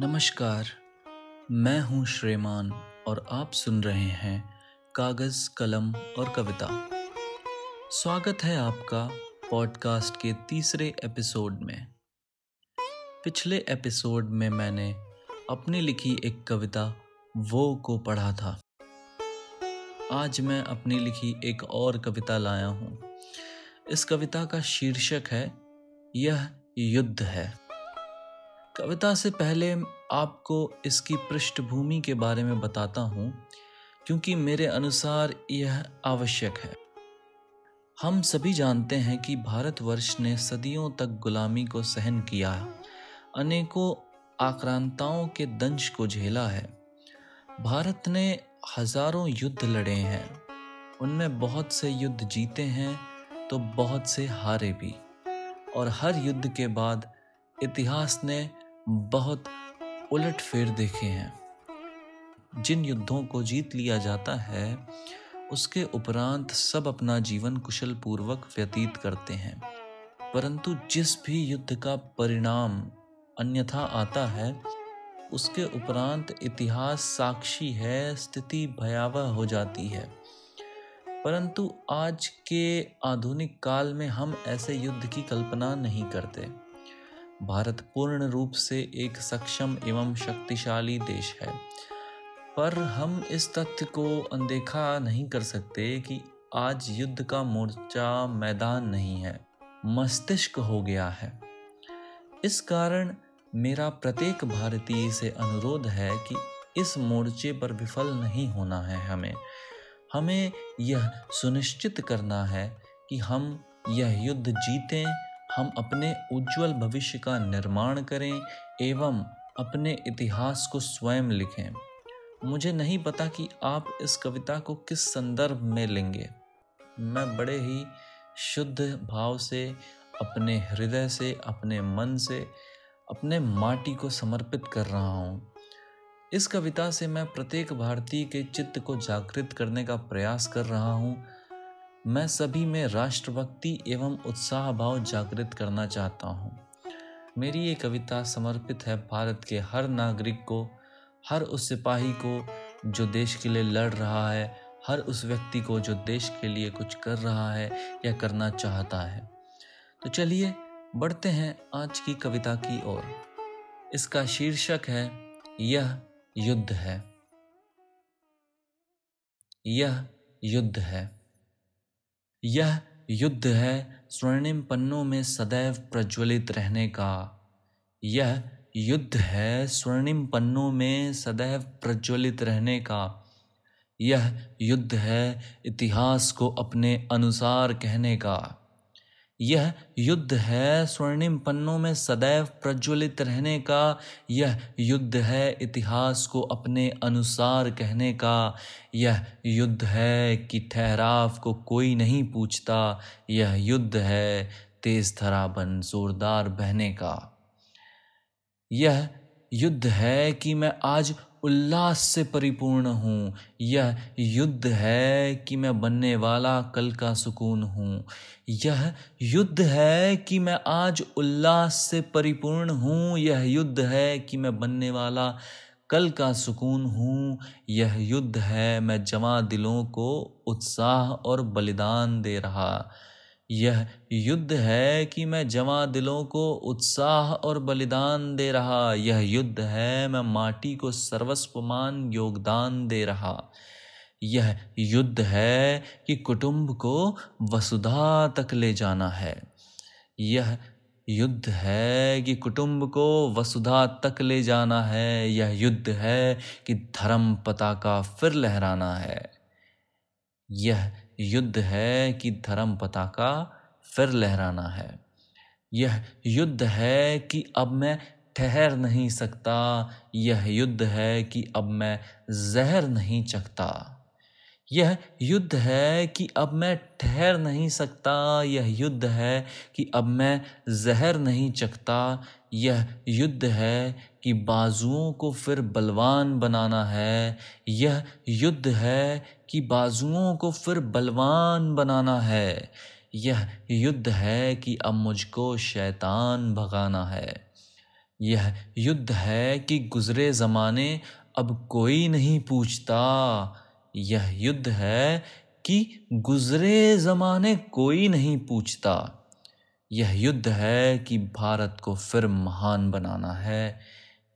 नमस्कार, मैं हूँ श्रेमान और आप सुन रहे हैं कागज़, कलम और कविता। स्वागत है आपका पॉडकास्ट के तीसरे एपिसोड में। पिछले एपिसोड में मैंने अपनी लिखी एक कविता, वो को पढ़ा था। आज मैं अपनी लिखी एक और कविता लाया हूँ। इस कविता का शीर्षक है, यह युद्ध है। कविता से पहले आपको इसकी पृष्ठभूमि के बारे में बताता हूँ, क्योंकि मेरे अनुसार यह आवश्यक है। हम सभी जानते हैं कि भारतवर्ष ने सदियों तक गुलामी को सहन किया, अनेकों आक्रांताओं के दंश को झेला है। भारत ने हज़ारों युद्ध लड़े हैं, उनमें बहुत से युद्ध जीते हैं तो बहुत से हारे भी। और हर युद्ध के बाद इतिहास ने बहुत उलट फेर देखे हैं। जिन युद्धों को जीत लिया जाता है, उसके उपरांत सब अपना जीवन कुशल पूर्वक व्यतीत करते हैं। परंतु जिस भी युद्ध का परिणाम अन्यथा आता है, उसके उपरांत इतिहास साक्षी है, स्थिति भयावह हो जाती है। परंतु आज के आधुनिक काल में हम ऐसे युद्ध की कल्पना नहीं करते। भारत पूर्ण रूप से एक सक्षम एवं शक्तिशाली देश है। पर हम इस तथ्य को अनदेखा नहीं कर सकते कि आज युद्ध का मोर्चा मैदान नहीं है, मस्तिष्क हो गया है। इस कारण मेरा प्रत्येक भारतीय से अनुरोध है कि इस मोर्चे पर विफल नहीं होना है हमें। हमें यह सुनिश्चित करना है कि हम यह युद्ध जीतें हम अपने उज्जवल भविष्य का निर्माण करें एवं अपने इतिहास को स्वयं लिखें। मुझे नहीं पता कि आप इस कविता को किस संदर्भ में लेंगे। मैं बड़े ही शुद्ध भाव से, अपने हृदय से, अपने मन से, अपने माटी को समर्पित कर रहा हूँ। इस कविता से मैं प्रत्येक भारतीय के चित्त को जागृत करने का प्रयास कर रहा हूँ। मैं सभी में राष्ट्रभक्ति एवं उत्साह भाव जागृत करना चाहता हूँ। मेरी ये कविता समर्पित है भारत के हर नागरिक को, हर उस सिपाही को जो देश के लिए लड़ रहा है, हर उस व्यक्ति को जो देश के लिए कुछ कर रहा है या करना चाहता है। तो चलिए बढ़ते हैं आज की कविता की ओर। इसका शीर्षक है, यह युद्ध है। यह युद्ध है। यह युद्ध है स्वर्णिम पन्नों में सदैव प्रज्वलित रहने का। यह युद्ध है स्वर्णिम पन्नों में सदैव प्रज्वलित रहने का। यह युद्ध है इतिहास को अपने अनुसार कहने का। यह युद्ध है। स्वर्णिम पन्नों में सदैव प्रज्वलित रहने का, यह युद्ध है इतिहास को अपने अनुसार कहने का। यह युद्ध है कि ठहराव को कोई नहीं पूछता। यह युद्ध है तेज थराबन जोरदार बहने का। यह युद्ध है कि मैं आज उल्लास से परिपूर्ण हूँ। यह युद्ध है कि मैं बनने वाला कल का सुकून हूँ। यह युद्ध है कि मैं आज उल्लास से परिपूर्ण हूँ। यह युद्ध है कि मैं बनने वाला कल का सुकून हूँ। यह युद्ध है मैं जमा दिलों को उत्साह और बलिदान दे रहा। यह युद्ध है कि मैं जमा दिलों को उत्साह और बलिदान दे रहा। यह युद्ध है, मैं माटी को सर्वस्वमान योगदान दे रहा। यह युद्ध है कि कुटुंब को वसुधा तक ले जाना है। यह युद्ध है कि कुटुंब को वसुधा तक ले जाना है। यह युद्ध है कि धर्म पताका फिर लहराना है। यह युद्ध है कि धर्म पताका फिर लहराना है। यह युद्ध है कि अब मैं ठहर नहीं सकता। यह युद्ध है कि अब मैं जहर नहीं चखता। यह युद्ध है कि अब मैं ठहर नहीं सकता। यह युद्ध है कि अब मैं जहर नहीं चखता। यह युद्ध है कि बाजुओं को फिर बलवान बनाना है। यह युद्ध है कि बाजुओं को फिर बलवान बनाना है। यह युद्ध है कि अब मुझको शैतान भगाना है। यह युद्ध है कि गुजरे ज़माने अब कोई नहीं पूछता। यह युद्ध है कि गुजरे ज़माने कोई नहीं पूछता। यह युद्ध है कि भारत को फिर महान बनाना है।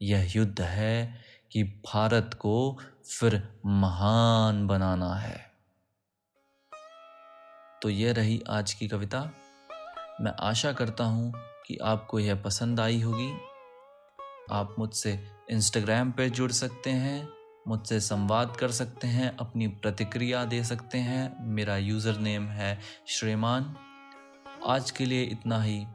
यह युद्ध है कि भारत को फिर महान बनाना है। तो यह रही आज की कविता। मैं आशा करता हूँ कि आपको यह पसंद आई होगी। आप मुझसे इंस्टाग्राम पर जुड़ सकते हैं। मुझसे संवाद कर सकते हैं, अपनी प्रतिक्रिया दे सकते हैं। मेरा यूज़र नेम है श्रीमान। आज के लिए इतना ही।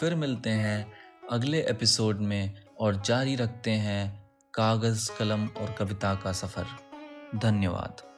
फिर मिलते हैं अगले एपिसोड में और जारी रखते हैं कागज़, कलम और कविता का सफ़र। धन्यवाद।